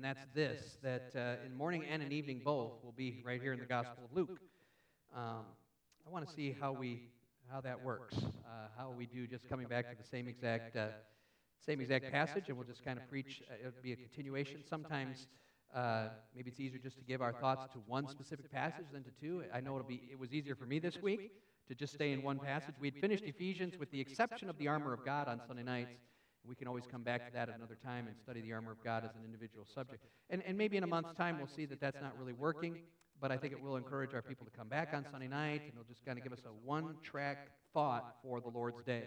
and that's this that uh, in morning and in evening both will be right here in the Gospel of Luke. Um, I want to see how we how that works, uh, how we do just coming back to the same exact uh, same exact passage, and we'll just kind of preach. Uh, it'll be a continuation. Sometimes uh, maybe it's easier just to give our thoughts to one specific passage than to two. I know it'll be. It was easier for me this week to just stay in one passage. We'd finished Ephesians with the exception of the armor of God on Sunday nights. We can always come back to that at another time and study the armor of God as an individual subject. And, and maybe in a month's time, we'll see that that's not really working, but I think it will encourage our people to come back on Sunday night, and it'll just kind of give us a one track thought for the Lord's day.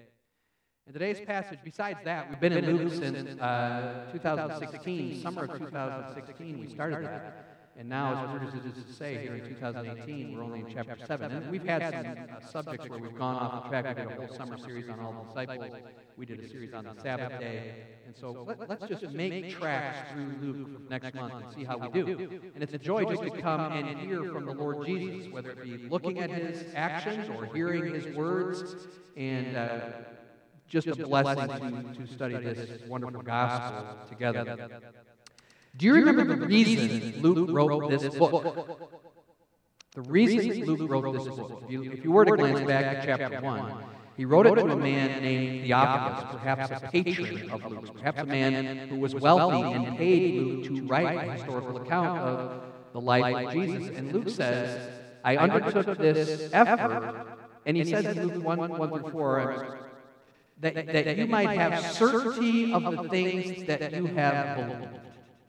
In today's passage, besides that, we've been in Luke since uh, 2016, summer of 2016, we started that. And now, as weird as it is to say, here in 2018, we're only in chapter 7. And we've had some uh, subjects where we've gone off the track. We did a whole summer series on all the disciples. We did a series on the Sabbath day. And so let, us just make tracks through Luke next month and see how we do. And it's a joy just to come and hear from the Lord Jesus, whether it be looking at his actions or hearing his words. And uh, just a blessing to, to study this wonderful gospel together. Do you remember the reason Luke wrote this book? The reason Luke wrote this book, if you, if you were to glance back to chapter 1, he wrote it to a man named Theophilus, perhaps a patron of Luke's, perhaps a man who was wealthy and paid Luke to write a historical account of the life of Jesus. And Luke says, I undertook this effort, and he says in Luke 1, 1 through 4, that, that you might have certainty of the things that you have believed.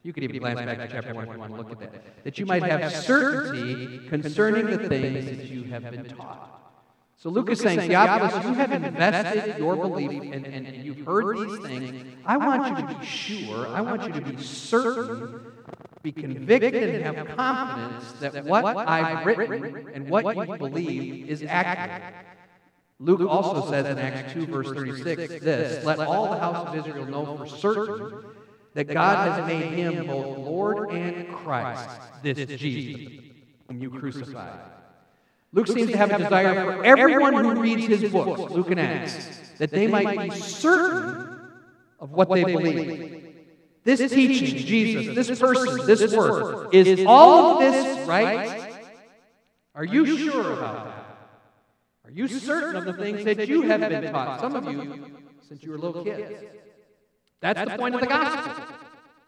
You could even glance back to chapter 1 if you want to look at that. That you might have certainty concerning the things that you have been taught. So Luke is saying, Theophilus, you have invested your belief and, and, and you've heard these things. I want you to be sure, I want you to be certain, be convicted, and have confidence that what I've written and what you believe is accurate. Luke also says in Acts 2, verse 36, this Let all the house of Israel know for certain that God has made him both Lord and Christ, this Jesus, whom you crucified. Luke seems to have a desire for everyone who reads his books, Luke and Acts, that they might be certain of what they believe. This teaching, Jesus, this person, this word, is all of this right? Are you sure about that? Are you certain of the things that you have been taught? Some of you, since you were little kids. That's, That's the point of the gospel.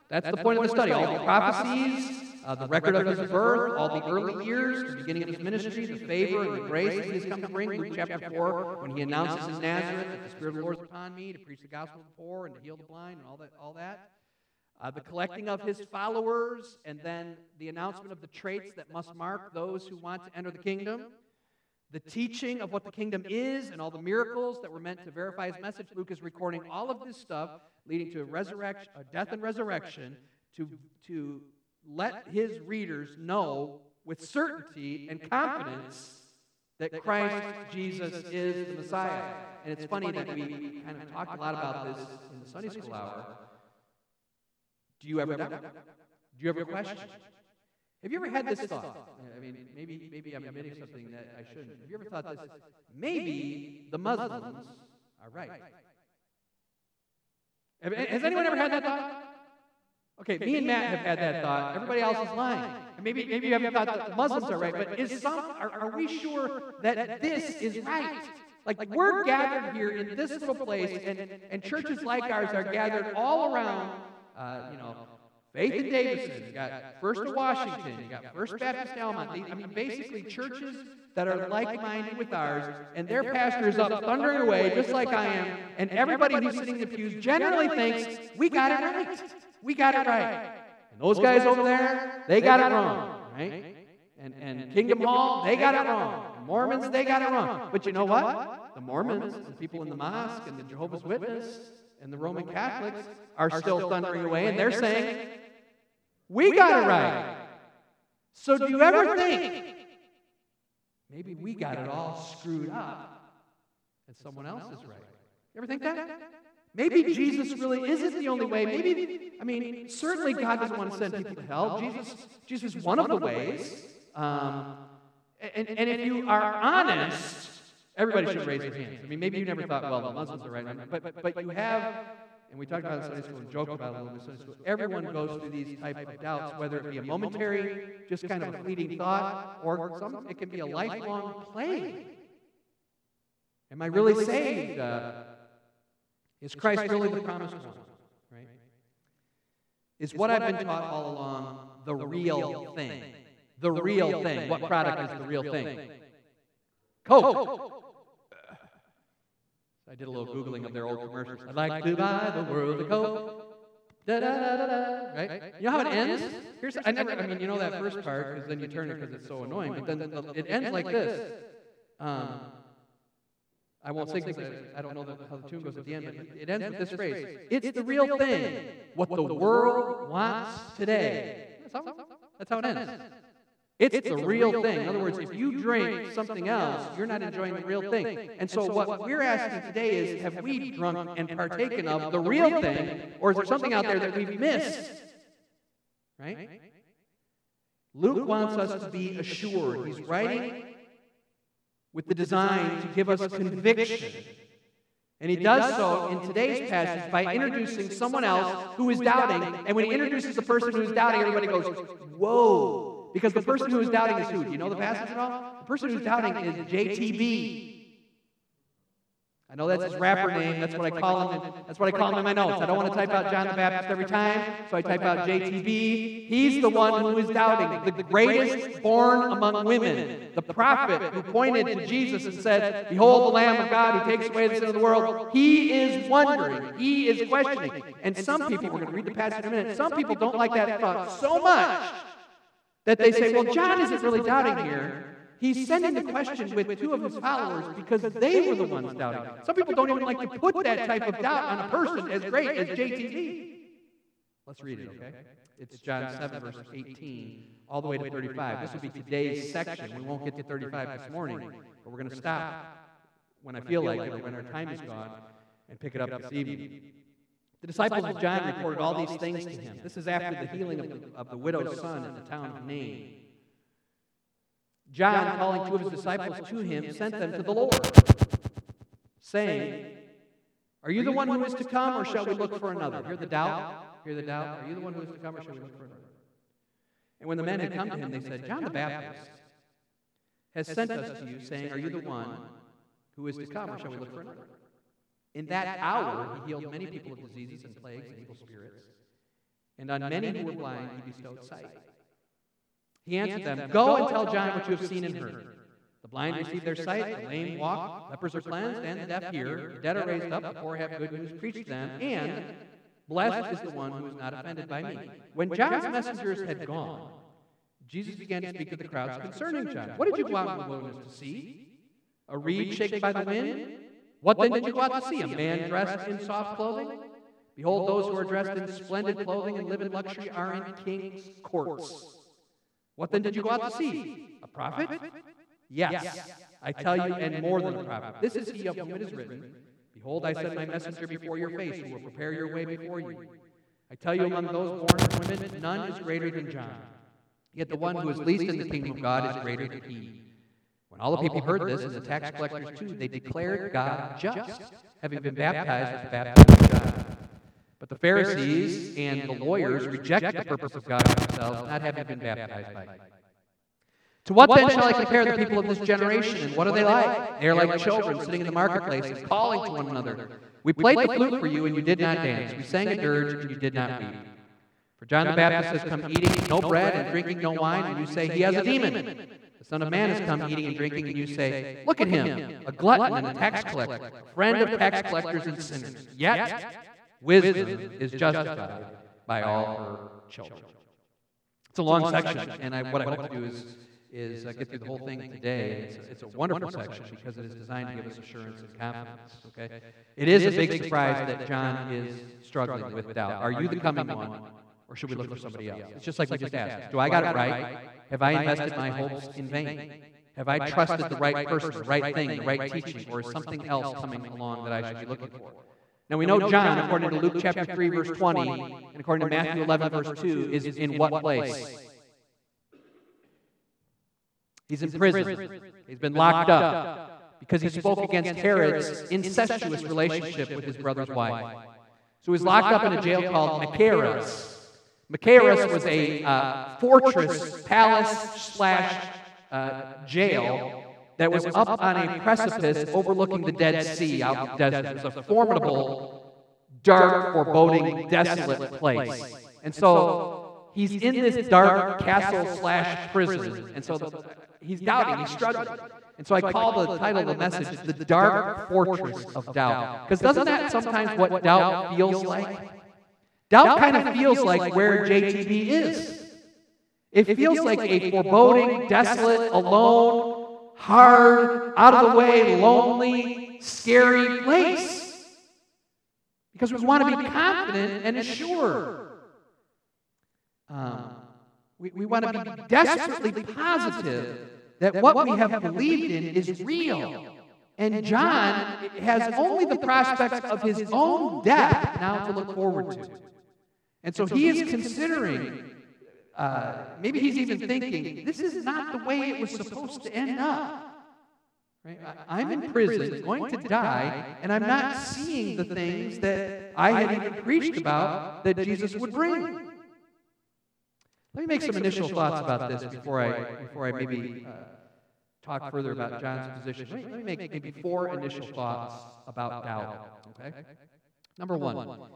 That's the point of the study. All the prophecies, uh, the record of his birth, all the early years, the beginning of his ministry, the favor and the grace that he has come to bring. Luke chapter 4, when he announces in Nazareth that the Spirit of the Lord is upon me to preach the gospel to the poor and to heal the blind and all that. All that. Uh, the collecting of his followers, and then the announcement of the traits that must mark those who want to enter the kingdom the teaching of what the kingdom is and all the miracles that were meant to verify his message. Luke is recording all of this stuff leading to a resurrection, a death and resurrection, to, to let his readers know with certainty and confidence that Christ Jesus is the Messiah. And it's funny that we kind of talked a lot about this in the Sunday school hour. Do you ever doubt? Do you ever question? Have you ever had this thought? I mean, maybe, maybe I'm admitting something that I shouldn't. Have you ever thought this? Maybe the Muslims are right. Has anyone ever had that thought? Okay, me and Matt have had that thought. Everybody else is lying. And maybe, maybe you haven't thought that Muslims are right, but is some, are, are we sure that this is right? Like, we're gathered here in this little place, and, and churches like ours are gathered all around, uh, you know, Faith in Davidson, you got First of Washington, you got First Baptist Elmont. I mean, basically churches that are like-minded with ours, and their pastor is up thundering away just like I am, and everybody who's sitting in the pews generally thinks, we got it right. We got it right. And those guys over there, they got it wrong, right? And, and Kingdom Hall, they got it wrong. Mormons, they got it wrong. But you know what? The Mormons, the people in the mosque, and the Jehovah's Witness, and the Roman Catholics are still thundering away, and they're saying, we got it right. So do you ever think maybe we got it all screwed up and someone else is right? You ever think that? Maybe Jesus really isn't the only way. Maybe, I mean, certainly God doesn't want to send people to hell. Jesus, Jesus is one of the ways. Um, and, and if you are honest, everybody should raise their hands. I mean, maybe you never thought, well, the Muslims are right, but, but, but you have and we talked about Sunday school and joked about it a little bit in Sunday school. Everyone goes through these type of doubts, whether it be a momentary, just kind of a fleeting thought, or some, it can be a lifelong plague. Am I really saved? Uh, is Christ really the promised one? Right? Is what I've been taught all along the real thing? The real thing. What product is the real thing? Coke. I did a little Googling of their old commercials. I'd like to buy the world a Coke. Da, da, da, da, da, right? You know how it ends? Here's I never. I mean, you know that first part because then you turn it because it's so annoying. But then it ends like this. Um, I won't sing because I, I don't know the, how the tune goes at the end, but it ends with this phrase: "It's the real thing. What the world wants today." That's how it ends. It's, it's the real thing. In other words, if you drink something else, you're not enjoying the real thing. And so, what we're asking today is have we drunk and partaken of the real thing, or is there something out there that we've missed? Right? Luke wants us to be assured. He's writing with the design to give us conviction. And he does so in today's passage by introducing someone else who is doubting. And when he introduces the person who is doubting, everybody goes, Whoa. Because the person who is doubting is who? Do you know the passage at all? The person who's doubting is JTB. I know that's his rapper name. That's what I call him. That's what I call him in my notes. I don't want to type out John the Baptist every time, so I type out JTB. He's the one who is doubting. The greatest born among women. The prophet who pointed to Jesus and said, Behold the Lamb of God who takes away the sin of the world. He is wondering. He is questioning. And some people, we're going to read the passage in a minute, some people don't like that thought so much that they say, well, John isn't really doubting here. He's sending the question with two of his followers because they were the ones doubting. Some people don't even like to put that type of doubt on a person as great as JTB. Let's read it, okay? It's John 7, verse 18, all the way to 35. This will be today's section. We won't get to 35 this morning, but we're going to stop when I feel like it or when our time is gone and pick it up this evening. The disciples of John reported all these things to him. This is after the healing of the, of the widow's son in the town of Nain. John, calling two of his disciples to him, sent them to the Lord, saying, Are you the one who is to come, or shall we look for another? Hear the doubt? Hear the doubt? Are you the one who is to come, or shall we look for another? And when the men had come to him, they said, John the Baptist has sent us to you, saying, Are you the one who is to come, or shall we look for another? In that hour, he healed many people of diseases and plagues and evil spirits. And on many who were blind, he bestowed sight. He answered them, Go and tell John what you have seen and heard. The blind receive their sight, the lame walk, lepers are cleansed, and the deaf hear, the dead are raised up, the poor have good news preached to them, and blessed is the one who is not offended by me. When John's messengers had gone, Jesus began to speak to the crowds concerning John. What did you go out in the wilderness to see? A reed shaken by the wind? What then did you go out to see? A man dressed in soft clothing? Behold, those who are dressed in splendid clothing and live in luxury are in king's courts. What then did you go out to see? A prophet? Yes, I tell you, and more than a prophet. This is he of whom it is written Behold, I send my messenger before your face, who will prepare your way before you. I tell you, among those born of women, none is greater than John. Yet the one who is least in the kingdom of God is greater than he. When all the people heard this, and the tax collectors too, they declared God just, having been baptized with the baptism of John. But the Pharisees and the lawyers rejected the purpose of God themselves, not having been baptized by it. To what then shall I compare the people of this generation? And what are they like? They are like children sitting in the marketplaces, calling to one another. We played the flute for you, and you did not dance. We sang a dirge, and you did not weep. For John the Baptist has come eating no bread and drinking no wine, and you say he has a demon. Son of Man has come eating and drinking, and you say, Look at him, a glutton and a tax collector, friend of tax collectors and sinners. Yet, wisdom is justified by all her children. It's a long section, and I, what I hope to do is, is uh, get through the whole thing today. It's a, it's a wonderful section because it is designed to give us assurance and confidence. Okay, it is a big surprise that John is struggling with doubt. Are you the coming one, or should we look for somebody else? It's just like we just asked. Do I got it right? Have I invested my hopes in vain? Have I trusted the right person, the right thing, the right teaching, or is something else coming along that I should be looking for? Now we know John, according to Luke chapter 3, verse 20, and according to Matthew 11, verse 2, is in what place? He's in prison. He's been locked up because he spoke against Herod's incestuous relationship with his brother's wife. So he was locked up in a jail called Machaerus. Machaerus was a uh, fortress, palace slash uh, jail that was up on a precipice overlooking the Dead Sea out in the desert. It was a formidable, dark, foreboding, desolate place. And so he's in this dark castle slash prison. And so the, he's doubting, he's struggling. And so I call the title of the message The Dark Fortress of Doubt. Because doesn't that sometimes what doubt feels like? Doubt kind of feels like where JTB is. It feels like a foreboding, desolate, alone, hard, out of the way, lonely, scary place. Because we want to be confident and assured. Um, we, we want to be desperately positive that what we have believed in is real. And John has only the prospects of his own death now to look forward to. And so he is considering, uh, maybe he's even thinking, this is not the way it was supposed to end up. Right? I'm in prison, going to die, and I'm not seeing the things that I had even preached about that Jesus would bring. Let me make some initial thoughts about this before I, before I maybe uh, talk further about John's position. Let me, let me make maybe four initial thoughts about doubt. Okay? Number one,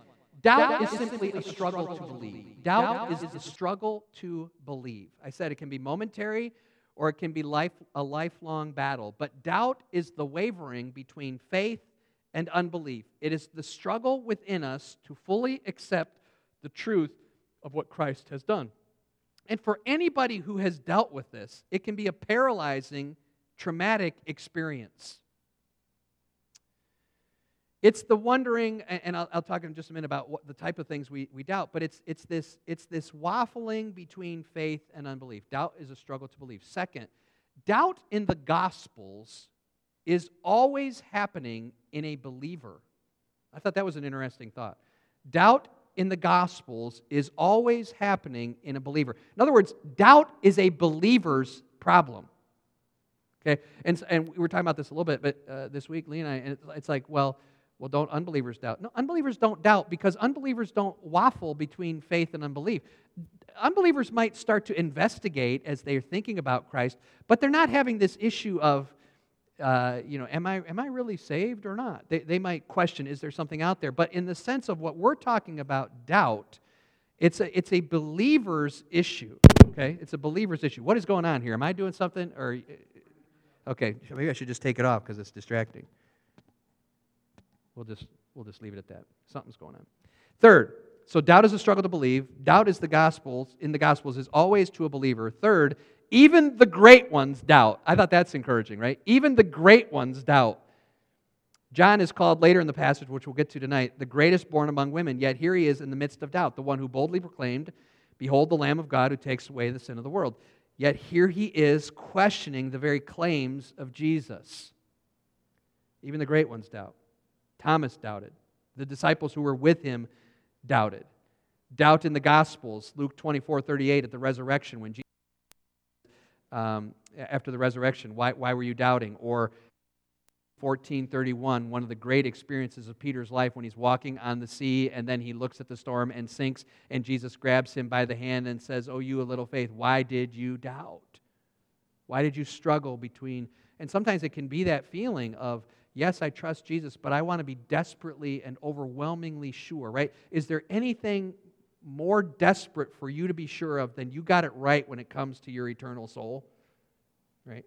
doubt is simply a struggle to believe. Doubt is the struggle to believe. I said it can be momentary or it can be life, a lifelong battle. But doubt is the wavering between faith and unbelief. It is the struggle within us to fully accept the truth of what Christ has done. And for anybody who has dealt with this, it can be a paralyzing, traumatic experience. It's the wondering, and I'll, I'll, talk in just a minute about what, the type of things we, we doubt, but it's, it's, this, it's this waffling between faith and unbelief. Doubt is a struggle to believe. Second, doubt in the Gospels is always happening in a believer. I thought that was an interesting thought. Doubt in the Gospels is always happening in a believer. In other words, doubt is a believer's problem. Okay, and, and we were talking about this a little bit, but uh, this week, Lee and I, and it's like, well, well, don't unbelievers doubt? No, unbelievers don't doubt because unbelievers don't waffle between faith and unbelief. Unbelievers might start to investigate as they're thinking about Christ, but they're not having this issue of, uh, you know, am I, am I really saved or not? They, they might question, is there something out there? But in the sense of what we're talking about, doubt, it's a, it's a believer's issue, okay? It's a believer's issue. What is going on here? Am I doing something? Or, okay, maybe I should just take it off because it's distracting. We'll just, we'll just leave it at that. Something's going on. Third, so doubt is a struggle to believe. Doubt is the gospels, in the gospels, is always to a believer. Third, even the great ones doubt. I thought that's encouraging, right? Even the great ones doubt. John is called later in the passage, which we'll get to tonight, the greatest born among women, yet here he is in the midst of doubt, the one who boldly proclaimed, Behold the Lamb of God who takes away the sin of the world. Yet here he is questioning the very claims of Jesus. Even the great ones doubt. Thomas doubted. The disciples who were with him doubted. Doubt in the Gospels, Luke 24 38 at the resurrection when Jesus um, after the resurrection. Why, why were you doubting? Or 1431, one of the great experiences of Peter's life when he's walking on the sea and then he looks at the storm and sinks, and Jesus grabs him by the hand and says, Oh, you a little faith, why did you doubt? Why did you struggle between? And sometimes it can be that feeling of, Yes, I trust Jesus, but I want to be desperately and overwhelmingly sure, right? Is there anything more desperate for you to be sure of than you got it right when it comes to your eternal soul, right?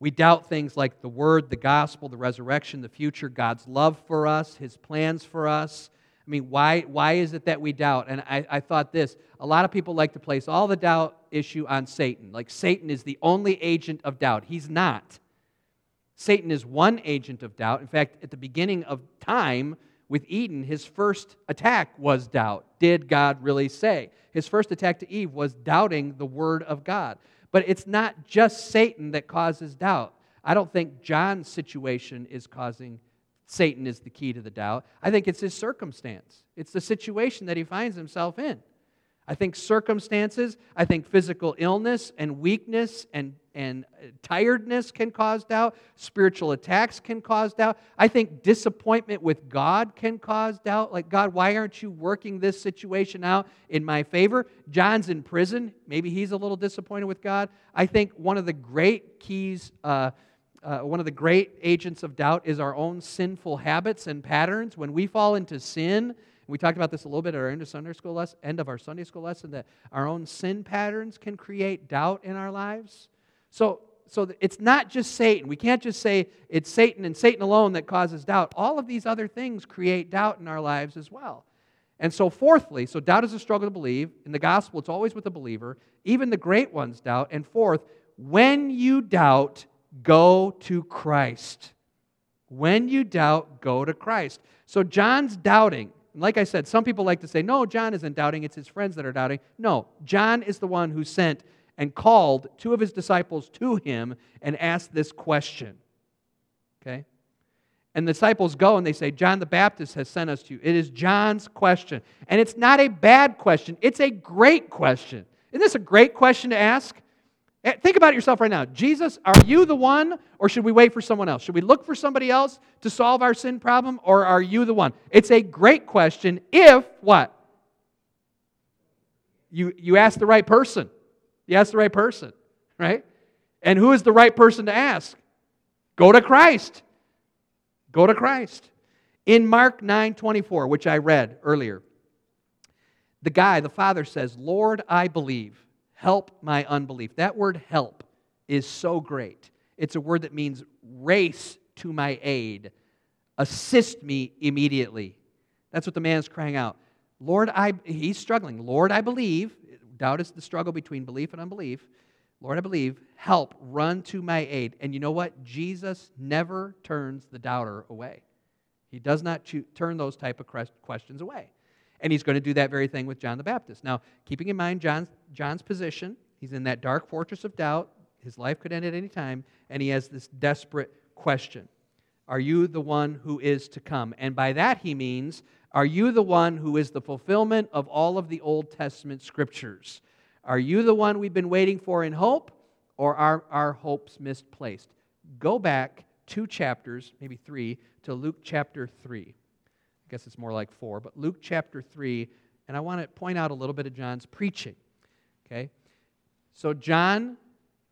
We doubt things like the Word, the gospel, the resurrection, the future, God's love for us, His plans for us. I mean, why, why is it that we doubt? And I, I thought this a lot of people like to place all the doubt issue on Satan. Like Satan is the only agent of doubt. He's not. Satan is one agent of doubt. In fact, at the beginning of time, with Eden, his first attack was doubt. Did God really say? His first attack to Eve was doubting the word of God. But it's not just Satan that causes doubt. I don't think John's situation is causing Satan is the key to the doubt. I think it's his circumstance. It's the situation that he finds himself in. I think circumstances, I think physical illness and weakness and, and uh, tiredness can cause doubt. Spiritual attacks can cause doubt. I think disappointment with God can cause doubt. Like, God, why aren't you working this situation out in my favor? John's in prison. Maybe he's a little disappointed with God. I think one of the great keys, uh, uh, one of the great agents of doubt is our own sinful habits and patterns. When we fall into sin, we talked about this a little bit at our end of Sunday school lesson, end of our Sunday school lesson that our own sin patterns can create doubt in our lives. So, so it's not just Satan. We can't just say it's Satan and Satan alone that causes doubt. All of these other things create doubt in our lives as well. And so, fourthly, so doubt is a struggle to believe. In the gospel, it's always with the believer. Even the great ones doubt. And fourth, when you doubt, go to Christ. When you doubt, go to Christ. So, John's doubting. Like I said, some people like to say, no, John isn't doubting, it's his friends that are doubting. No, John is the one who sent and called two of his disciples to him and asked this question. Okay? And the disciples go and they say, John the Baptist has sent us to you. It is John's question. And it's not a bad question, it's a great question. Isn't this a great question to ask? Eh, think about it yourself right now. Jesus, are you the one, or should we wait for someone else? Should we look for somebody else to solve our sin problem, or are you the one? It's a great question if what? You, you ask the right person. You ask the right person, right? And who is the right person to ask? Go to Christ. Go to Christ. In Mark 9 24, which I read earlier, the guy, the father says, Lord, I believe help my unbelief. That word help is so great. It's a word that means race to my aid, assist me immediately. That's what the man is crying out. Lord, I, he's struggling. Lord, I believe. Doubt is the struggle between belief and unbelief. Lord, I believe. Help, run to my aid. And you know what? Jesus never turns the doubter away. He does not turn those type of questions away. And he's going to do that very thing with John the Baptist. Now, keeping in mind John's, John's position, he's in that dark fortress of doubt. His life could end at any time, and he has this desperate question Are you the one who is to come? And by that he means, Are you the one who is the fulfillment of all of the Old Testament scriptures? Are you the one we've been waiting for in hope, or are our hopes misplaced? Go back two chapters, maybe three, to Luke chapter 3. I guess it's more like four, but Luke chapter 3, and I want to point out a little bit of John's preaching. Okay? So, John,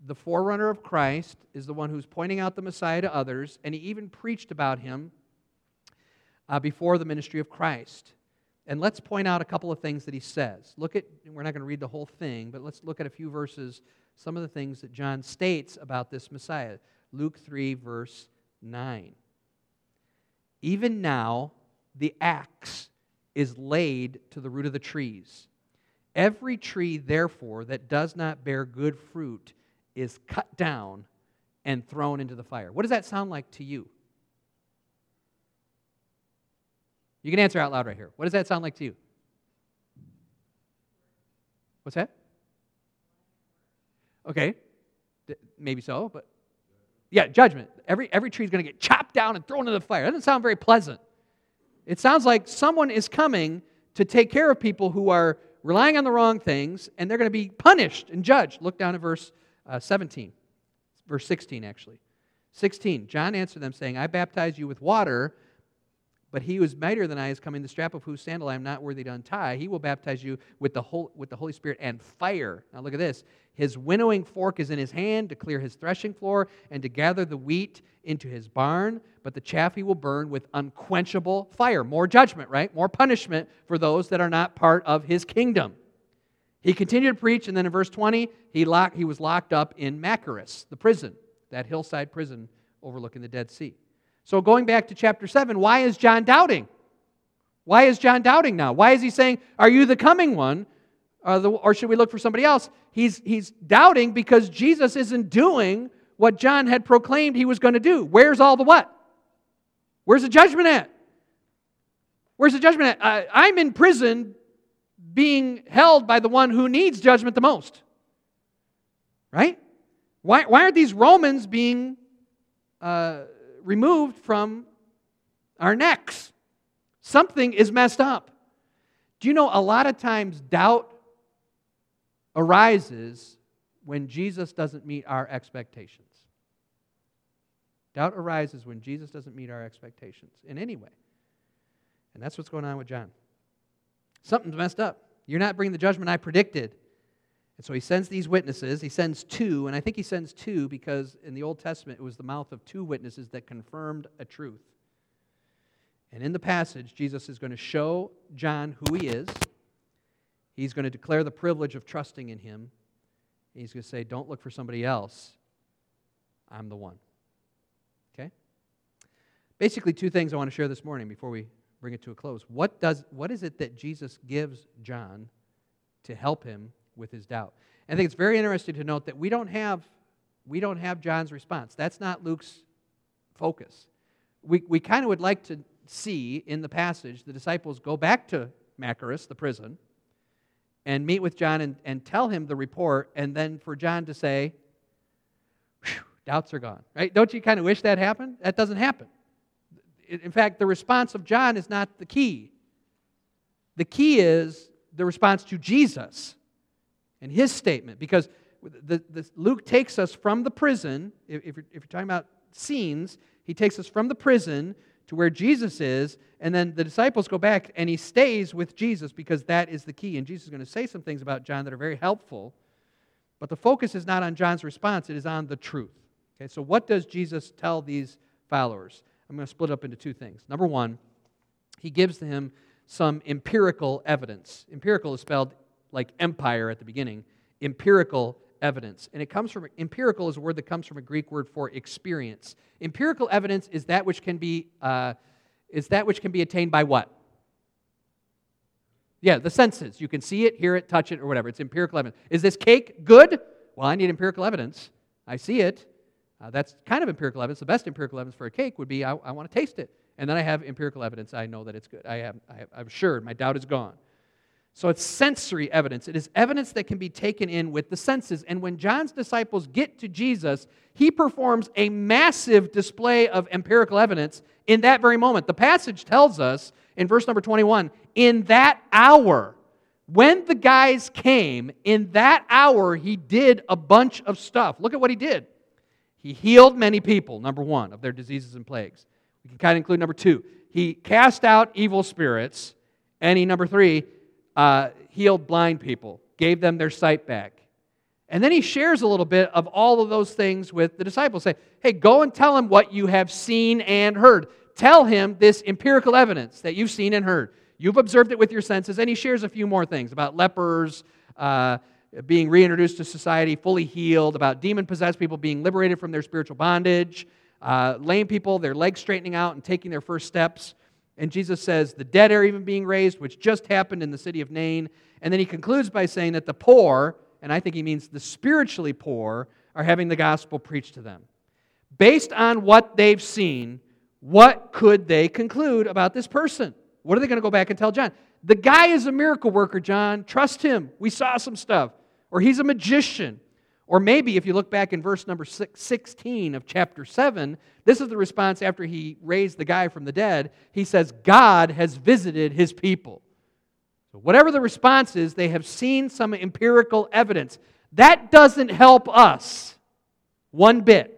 the forerunner of Christ, is the one who's pointing out the Messiah to others, and he even preached about him uh, before the ministry of Christ. And let's point out a couple of things that he says. Look at, we're not going to read the whole thing, but let's look at a few verses, some of the things that John states about this Messiah. Luke 3, verse 9. Even now, the axe is laid to the root of the trees. Every tree, therefore, that does not bear good fruit is cut down and thrown into the fire. What does that sound like to you? You can answer out loud right here. What does that sound like to you? What's that? Okay, maybe so, but yeah, judgment. Every, every tree is going to get chopped down and thrown into the fire. That doesn't sound very pleasant. It sounds like someone is coming to take care of people who are relying on the wrong things, and they're going to be punished and judged. Look down at verse uh, 17, verse 16, actually. 16, John answered them, saying, I baptize you with water, but he who is mightier than I is coming, the strap of whose sandal I am not worthy to untie. He will baptize you with the, whole, with the Holy Spirit and fire. Now look at this. His winnowing fork is in his hand to clear his threshing floor and to gather the wheat into his barn, but the chaff he will burn with unquenchable fire. More judgment, right? More punishment for those that are not part of his kingdom. He continued to preach, and then in verse 20, he, he was locked up in Machaerus, the prison, that hillside prison overlooking the Dead Sea. So going back to chapter 7, why is John doubting? Why is John doubting now? Why is he saying, Are you the coming one? Or, the, or should we look for somebody else? He's, he's doubting because Jesus isn't doing what John had proclaimed he was going to do. Where's all the what? Where's the judgment at? Where's the judgment at? Uh, I'm in prison being held by the one who needs judgment the most. Right? Why, why aren't these Romans being uh, removed from our necks? Something is messed up. Do you know a lot of times doubt arises when Jesus doesn't meet our expectations. Doubt arises when Jesus doesn't meet our expectations in any way. And that's what's going on with John. Something's messed up. You're not bringing the judgment I predicted. And so he sends these witnesses. He sends two, and I think he sends two because in the Old Testament it was the mouth of two witnesses that confirmed a truth. And in the passage, Jesus is going to show John who he is. He's going to declare the privilege of trusting in him. He's going to say, Don't look for somebody else. I'm the one. Okay? Basically, two things I want to share this morning before we bring it to a close. What, does, what is it that Jesus gives John to help him with his doubt? I think it's very interesting to note that we don't have, we don't have John's response. That's not Luke's focus. We, we kind of would like to see in the passage the disciples go back to Machaerus, the prison, and meet with John and, and tell him the report, and then for John to say, doubts are gone. Right? Don't you kind of wish that happened? That doesn't happen. In fact, the response of John is not the key. The key is the response to Jesus and his statement, because the, the, Luke takes us from the prison, if, if, you're, if you're talking about scenes, he takes us from the prison to where Jesus is, and then the disciples go back and he stays with Jesus because that is the key. And Jesus is going to say some things about John that are very helpful, but the focus is not on John's response, it is on the truth. Okay, so what does Jesus tell these followers? I'm going to split up into two things. Number one, he gives them some empirical evidence. Empirical is spelled like empire at the beginning. Empirical evidence. And it comes from, empirical is a word that comes from a Greek word for experience. Empirical evidence is that which can be, uh, is that which can be attained by what? Yeah, the senses. You can see it, hear it, touch it, or whatever. It's empirical evidence. Is this cake good? Well, I need empirical evidence. I see it. Uh, that's kind of empirical evidence. The best empirical evidence for a cake would be I, I want to taste it. And then I have empirical evidence. I know that it's good. I have, I have, I'm sure. My doubt is gone. So it's sensory evidence. It is evidence that can be taken in with the senses. And when John's disciples get to Jesus, he performs a massive display of empirical evidence in that very moment. The passage tells us in verse number 21 in that hour, when the guys came, in that hour, he did a bunch of stuff. Look at what he did. He healed many people, number one, of their diseases and plagues. We can kind of include number two. He cast out evil spirits. And he, number three, uh, healed blind people, gave them their sight back. And then he shares a little bit of all of those things with the disciples. Say, hey, go and tell him what you have seen and heard. Tell him this empirical evidence that you've seen and heard. You've observed it with your senses. And he shares a few more things about lepers uh, being reintroduced to society, fully healed, about demon possessed people being liberated from their spiritual bondage, uh, lame people, their legs straightening out and taking their first steps. And Jesus says the dead are even being raised, which just happened in the city of Nain. And then he concludes by saying that the poor, and I think he means the spiritually poor, are having the gospel preached to them. Based on what they've seen, what could they conclude about this person? What are they going to go back and tell John? The guy is a miracle worker, John. Trust him. We saw some stuff. Or he's a magician. Or maybe if you look back in verse number 16 of chapter 7, this is the response after he raised the guy from the dead. He says, God has visited his people. So, whatever the response is, they have seen some empirical evidence. That doesn't help us one bit.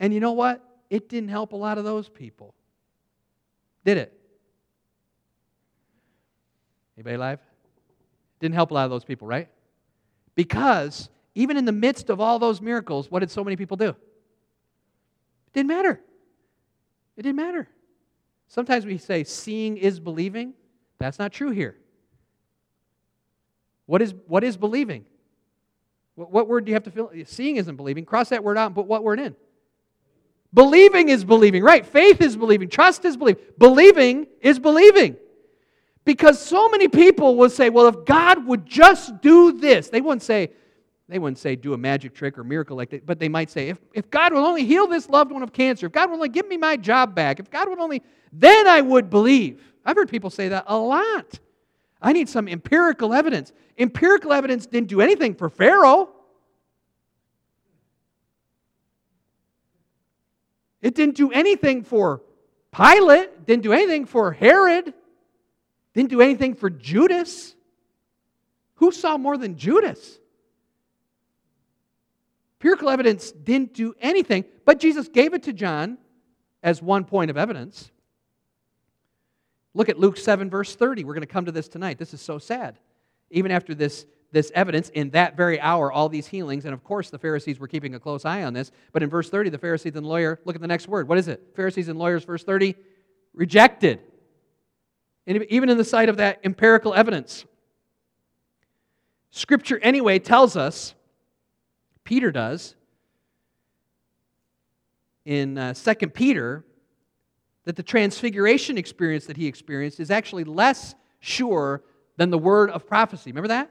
And you know what? It didn't help a lot of those people. Did it? Anybody alive? Didn't help a lot of those people, right? Because even in the midst of all those miracles, what did so many people do? It didn't matter. It didn't matter. Sometimes we say seeing is believing. That's not true here. What is, what is believing? What, what word do you have to fill? Seeing isn't believing. Cross that word out and put what word in? Believing is believing, right? Faith is believing. Trust is believing. Believing is believing. Because so many people will say, well, if God would just do this, they wouldn't say, they wouldn't say do a magic trick or miracle like that, but they might say, if, if God will only heal this loved one of cancer, if God will only give me my job back, if God would only, then I would believe. I've heard people say that a lot. I need some empirical evidence. Empirical evidence didn't do anything for Pharaoh. It didn't do anything for Pilate, didn't do anything for Herod. Didn't do anything for Judas. Who saw more than Judas? Empirical evidence didn't do anything, but Jesus gave it to John as one point of evidence. Look at Luke 7, verse 30. We're going to come to this tonight. This is so sad. Even after this, this evidence, in that very hour, all these healings, and of course the Pharisees were keeping a close eye on this. But in verse 30, the Pharisees and lawyer, look at the next word. What is it? Pharisees and lawyers, verse 30, rejected. Even in the sight of that empirical evidence. Scripture, anyway, tells us, Peter does, in uh, 2 Peter, that the transfiguration experience that he experienced is actually less sure than the word of prophecy. Remember that?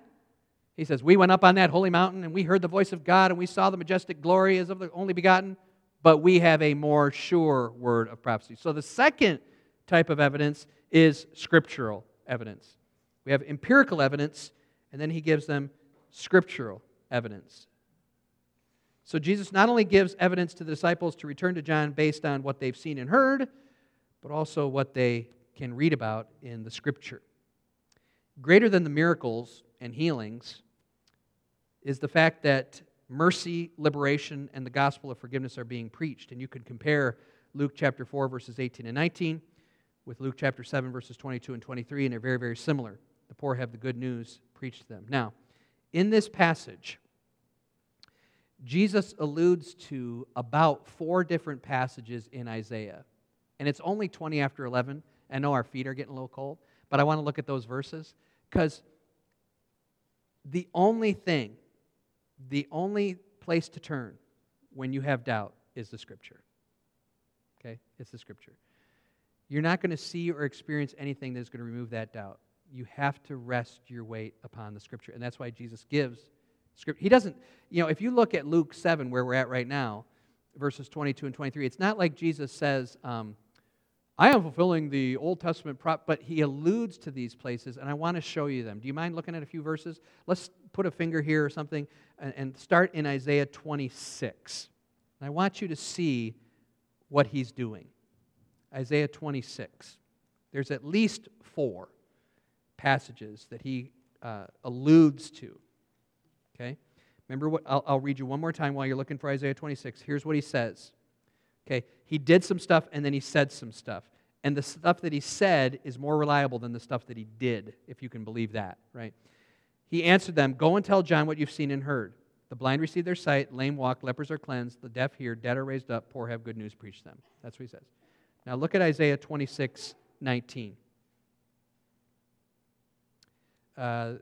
He says, We went up on that holy mountain and we heard the voice of God and we saw the majestic glory as of the only begotten, but we have a more sure word of prophecy. So the second type of evidence is scriptural evidence. We have empirical evidence, and then he gives them scriptural evidence. So Jesus not only gives evidence to the disciples to return to John based on what they've seen and heard, but also what they can read about in the scripture. Greater than the miracles and healings is the fact that mercy, liberation, and the gospel of forgiveness are being preached. And you could compare Luke chapter 4, verses 18 and 19 with Luke chapter 7, verses 22 and 23, and they're very, very similar. The poor have the good news preached to them. Now, in this passage, Jesus alludes to about four different passages in Isaiah. And it's only 20 after 11. I know our feet are getting a little cold, but I want to look at those verses because the only thing, the only place to turn when you have doubt is the Scripture. Okay? It's the Scripture. You're not going to see or experience anything that's going to remove that doubt. You have to rest your weight upon the Scripture. And that's why Jesus gives Scripture. He doesn't, you know, if you look at Luke 7, where we're at right now, verses 22 and 23, it's not like Jesus says, um, I am fulfilling the Old Testament prop, but he alludes to these places, and I want to show you them. Do you mind looking at a few verses? Let's put a finger here or something and, and start in Isaiah 26. And I want you to see what he's doing. Isaiah 26. There's at least four passages that he uh, alludes to. Okay? Remember what? I'll, I'll read you one more time while you're looking for Isaiah 26. Here's what he says. Okay? He did some stuff and then he said some stuff. And the stuff that he said is more reliable than the stuff that he did, if you can believe that, right? He answered them Go and tell John what you've seen and heard. The blind receive their sight, lame walk, lepers are cleansed, the deaf hear, dead are raised up, poor have good news preached them. That's what he says. Now look at Isaiah 26 19. Uh,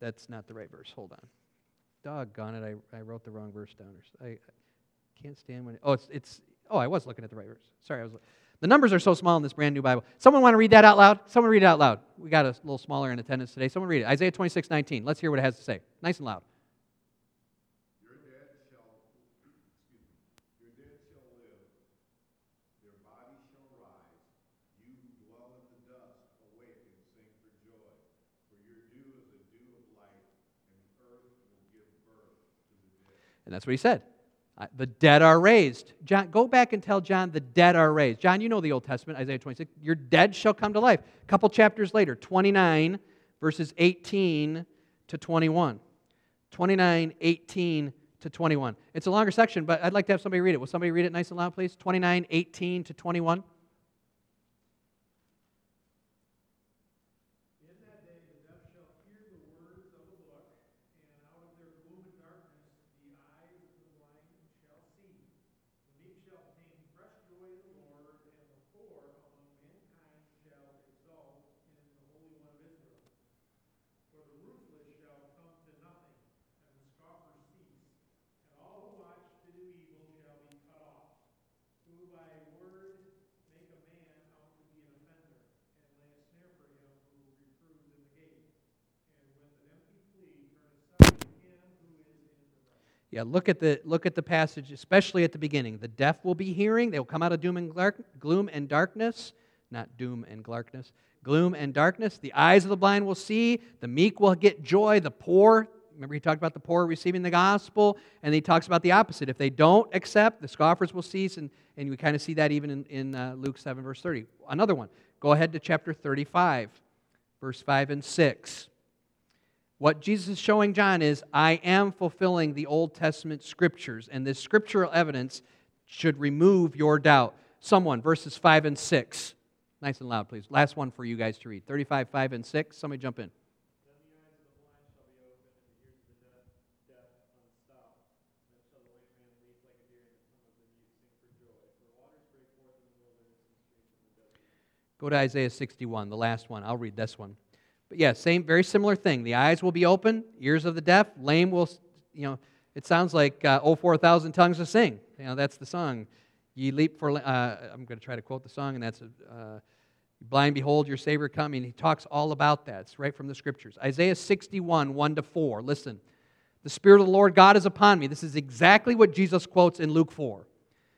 that's not the right verse. Hold on. Doggone it, I, I wrote the wrong verse down. I, I can't stand when. It, oh, it's, it's. Oh, I was looking at the right verse. Sorry, I was. The numbers are so small in this brand new Bible. Someone want to read that out loud? Someone read it out loud. We got a little smaller in attendance today. Someone read it. Isaiah 26, 19. Let's hear what it has to say. Nice and loud. And that's what he said. The dead are raised. John, go back and tell John the dead are raised. John, you know the Old Testament, Isaiah 26. Your dead shall come to life. A couple chapters later, 29, verses 18 to 21. 29, 18 to 21. It's a longer section, but I'd like to have somebody read it. Will somebody read it nice and loud, please? 29, 18 to 21. Yeah, look at the look at the passage, especially at the beginning. The deaf will be hearing; they will come out of doom and dark, gloom and darkness, not doom and darkness. Gloom and darkness. The eyes of the blind will see. The meek will get joy. The poor. Remember, he talked about the poor receiving the gospel, and he talks about the opposite. If they don't accept, the scoffers will cease, and, and we kind of see that even in, in uh, Luke 7, verse 30. Another one. Go ahead to chapter 35, verse 5 and 6. What Jesus is showing John is, I am fulfilling the Old Testament scriptures, and this scriptural evidence should remove your doubt. Someone, verses 5 and 6. Nice and loud, please. Last one for you guys to read 35, 5, and 6. Somebody jump in. Go to Isaiah 61, the last one. I'll read this one. But yeah, same, very similar thing. The eyes will be open, ears of the deaf, lame will, you know, it sounds like uh, oh, 4,000 tongues to sing. You know, that's the song. Ye leap for, uh, I'm going to try to quote the song, and that's, uh, blind, behold your Savior coming. He talks all about that. It's right from the scriptures. Isaiah 61, 1 to 4. Listen. The Spirit of the Lord God is upon me. This is exactly what Jesus quotes in Luke 4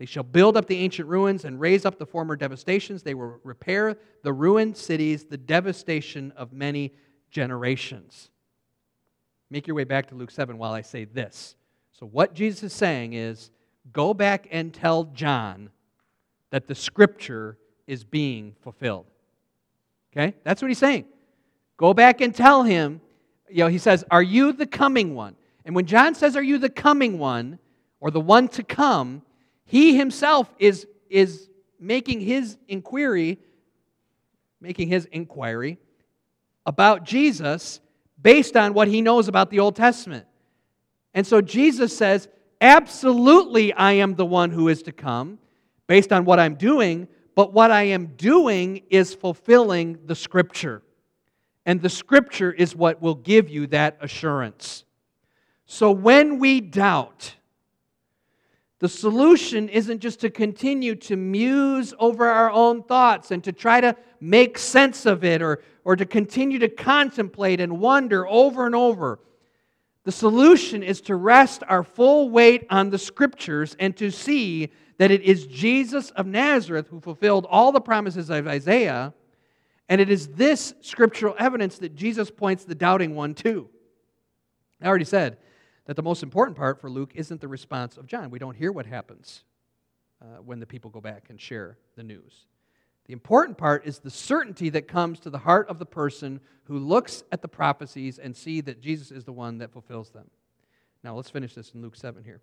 They shall build up the ancient ruins and raise up the former devastations. They will repair the ruined cities, the devastation of many generations. Make your way back to Luke 7 while I say this. So, what Jesus is saying is go back and tell John that the scripture is being fulfilled. Okay? That's what he's saying. Go back and tell him, you know, he says, Are you the coming one? And when John says, Are you the coming one, or the one to come, he himself is, is making his inquiry, making his inquiry about Jesus based on what he knows about the Old Testament. And so Jesus says, Absolutely, I am the one who is to come based on what I'm doing, but what I am doing is fulfilling the Scripture. And the Scripture is what will give you that assurance. So when we doubt, the solution isn't just to continue to muse over our own thoughts and to try to make sense of it or, or to continue to contemplate and wonder over and over. The solution is to rest our full weight on the scriptures and to see that it is Jesus of Nazareth who fulfilled all the promises of Isaiah, and it is this scriptural evidence that Jesus points the doubting one to. I already said that the most important part for Luke isn't the response of John. We don't hear what happens uh, when the people go back and share the news. The important part is the certainty that comes to the heart of the person who looks at the prophecies and see that Jesus is the one that fulfills them. Now let's finish this in Luke 7 here.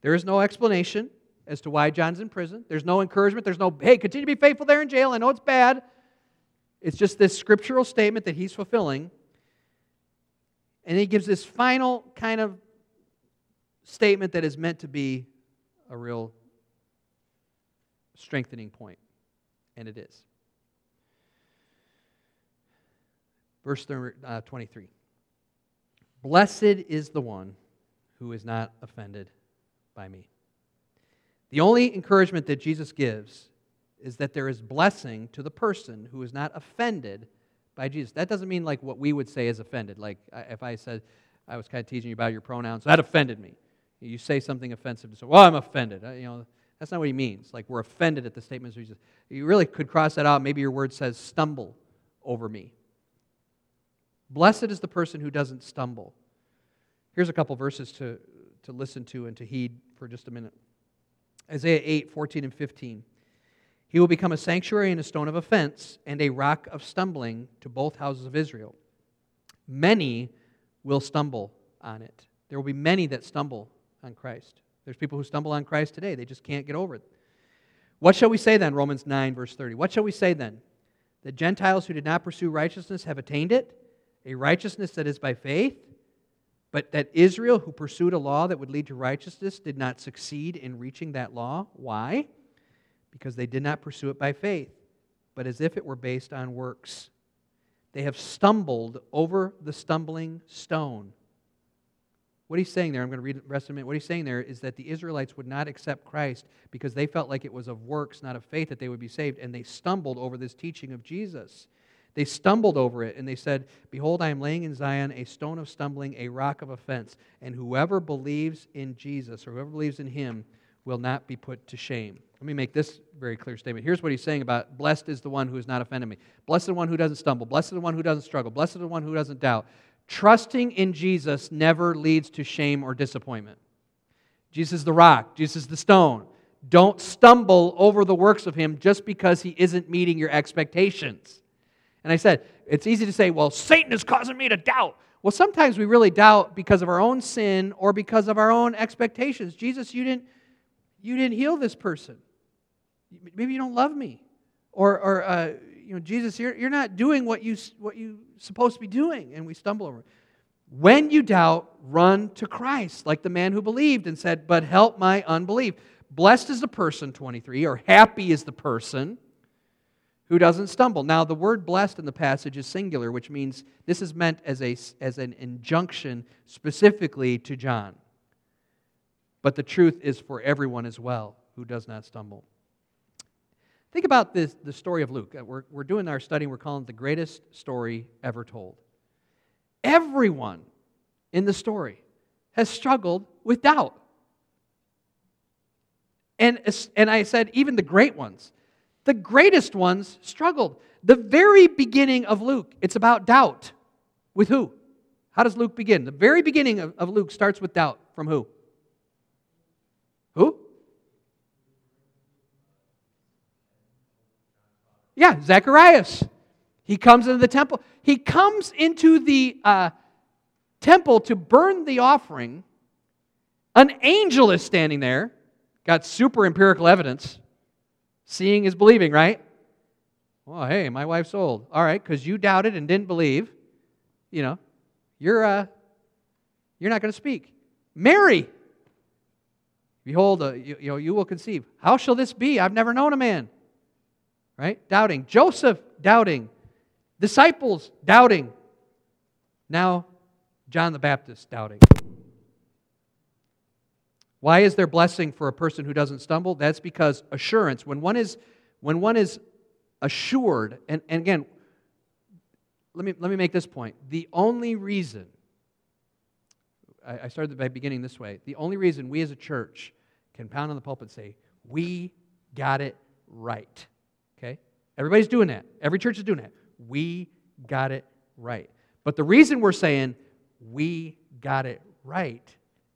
There is no explanation as to why John's in prison. There's no encouragement. There's no, hey, continue to be faithful there in jail. I know it's bad. It's just this scriptural statement that he's fulfilling. And he gives this final kind of statement that is meant to be a real strengthening point, and it is. Verse uh, 23 Blessed is the one who is not offended by me. The only encouragement that Jesus gives is that there is blessing to the person who is not offended by Jesus. That doesn't mean like what we would say is offended. Like if I said, I was kind of teasing you about your pronouns, that offended me. You say something offensive to someone, well, I'm offended. Uh, you know, that's not what he means. Like we're offended at the statements of Jesus. You really could cross that out. Maybe your word says, stumble over me. Blessed is the person who doesn't stumble. Here's a couple verses to, to listen to and to heed for just a minute. Isaiah 8, 14 and 15. He will become a sanctuary and a stone of offense and a rock of stumbling to both houses of Israel. Many will stumble on it. There will be many that stumble on Christ. There's people who stumble on Christ today, they just can't get over it. What shall we say then, Romans 9, verse 30? What shall we say then? That Gentiles who did not pursue righteousness have attained it, a righteousness that is by faith, but that Israel, who pursued a law that would lead to righteousness, did not succeed in reaching that law. Why? Because they did not pursue it by faith, but as if it were based on works. They have stumbled over the stumbling stone. What he's saying there, I'm going to read the rest of minute. What he's saying there is that the Israelites would not accept Christ because they felt like it was of works, not of faith, that they would be saved, and they stumbled over this teaching of Jesus. They stumbled over it, and they said, Behold, I am laying in Zion a stone of stumbling, a rock of offense, and whoever believes in Jesus, or whoever believes in him, will not be put to shame. Let me make this very clear statement. Here's what he's saying about blessed is the one who has not offended me. Blessed is the one who doesn't stumble. Blessed is the one who doesn't struggle. Blessed is the one who doesn't doubt. Trusting in Jesus never leads to shame or disappointment. Jesus is the rock, Jesus is the stone. Don't stumble over the works of him just because he isn't meeting your expectations. And I said, it's easy to say, well, Satan is causing me to doubt. Well, sometimes we really doubt because of our own sin or because of our own expectations. Jesus, you didn't, you didn't heal this person. Maybe you don't love me. Or, or uh, you know, Jesus, you're, you're not doing what, you, what you're supposed to be doing. And we stumble over it. When you doubt, run to Christ, like the man who believed and said, But help my unbelief. Blessed is the person, 23, or happy is the person who doesn't stumble. Now, the word blessed in the passage is singular, which means this is meant as, a, as an injunction specifically to John. But the truth is for everyone as well who does not stumble. Think about this, the story of Luke. Uh, we're, we're doing our study, we're calling it the greatest story ever told. Everyone in the story has struggled with doubt. And, and I said, even the great ones. The greatest ones struggled. The very beginning of Luke, it's about doubt. With who? How does Luke begin? The very beginning of, of Luke starts with doubt. From who? Who? Yeah, Zacharias. He comes into the temple. He comes into the uh, temple to burn the offering. An angel is standing there Got super empirical evidence. Seeing is believing, right? Well, hey, my wife's old. All right, because you doubted and didn't believe, you know, you're, uh, you're not going to speak. Mary, behold, uh, you, you know, you will conceive. How shall this be? I've never known a man. Right? Doubting. Joseph, doubting. Disciples, doubting. Now, John the Baptist, doubting. Why is there blessing for a person who doesn't stumble? That's because assurance, when one is, when one is assured, and, and again, let me, let me make this point. The only reason, I, I started by beginning this way, the only reason we as a church can pound on the pulpit and say, we got it right. Okay? Everybody's doing that. Every church is doing that. We got it right. But the reason we're saying we got it right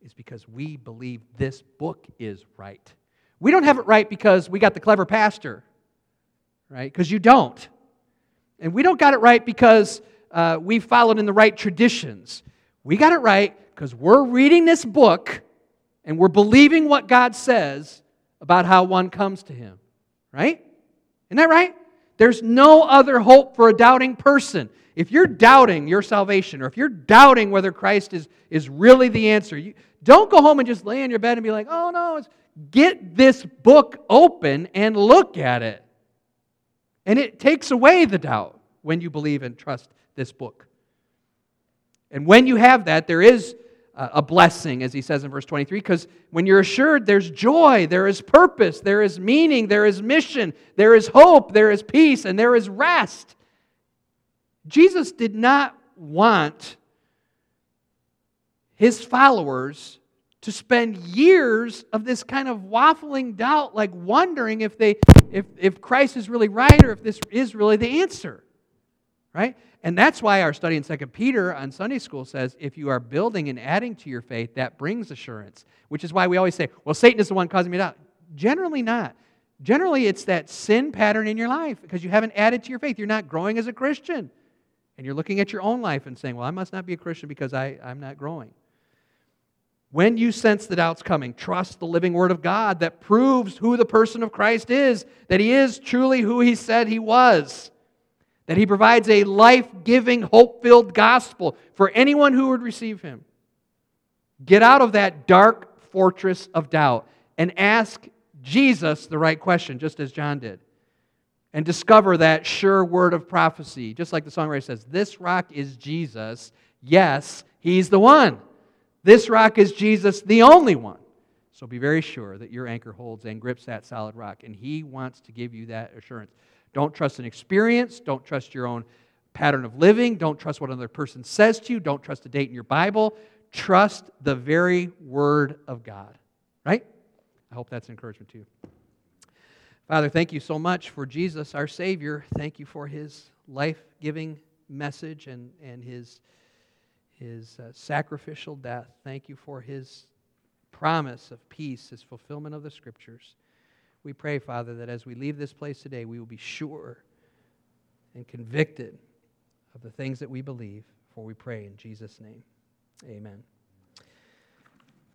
is because we believe this book is right. We don't have it right because we got the clever pastor, right? Because you don't. And we don't got it right because uh, we followed in the right traditions. We got it right because we're reading this book and we're believing what God says about how one comes to Him, right? Isn't that right? There's no other hope for a doubting person. If you're doubting your salvation, or if you're doubting whether Christ is, is really the answer, you, don't go home and just lay in your bed and be like, oh no, get this book open and look at it. And it takes away the doubt when you believe and trust this book. And when you have that, there is a blessing, as he says in verse 23, because when you're assured, there's joy, there is purpose, there is meaning, there is mission, there is hope, there is peace, and there is rest. Jesus did not want his followers to spend years of this kind of waffling doubt, like wondering if, they, if, if Christ is really right or if this is really the answer. Right? And that's why our study in 2 Peter on Sunday school says if you are building and adding to your faith, that brings assurance. Which is why we always say, well, Satan is the one causing me doubt. Generally, not. Generally, it's that sin pattern in your life because you haven't added to your faith. You're not growing as a Christian. And you're looking at your own life and saying, well, I must not be a Christian because I, I'm not growing. When you sense the doubts coming, trust the living Word of God that proves who the person of Christ is, that He is truly who He said He was, that He provides a life giving, hope filled gospel for anyone who would receive Him. Get out of that dark fortress of doubt and ask Jesus the right question, just as John did. And discover that sure word of prophecy, just like the songwriter says, This rock is Jesus. Yes, He's the one. This rock is Jesus, the only one. So be very sure that your anchor holds and grips that solid rock. And He wants to give you that assurance. Don't trust an experience. Don't trust your own pattern of living. Don't trust what another person says to you. Don't trust a date in your Bible. Trust the very Word of God. Right? I hope that's encouragement to you. Father, thank you so much for Jesus, our Savior. Thank you for his life giving message and, and his, his uh, sacrificial death. Thank you for his promise of peace, his fulfillment of the scriptures. We pray, Father, that as we leave this place today, we will be sure and convicted of the things that we believe, for we pray in Jesus' name. Amen.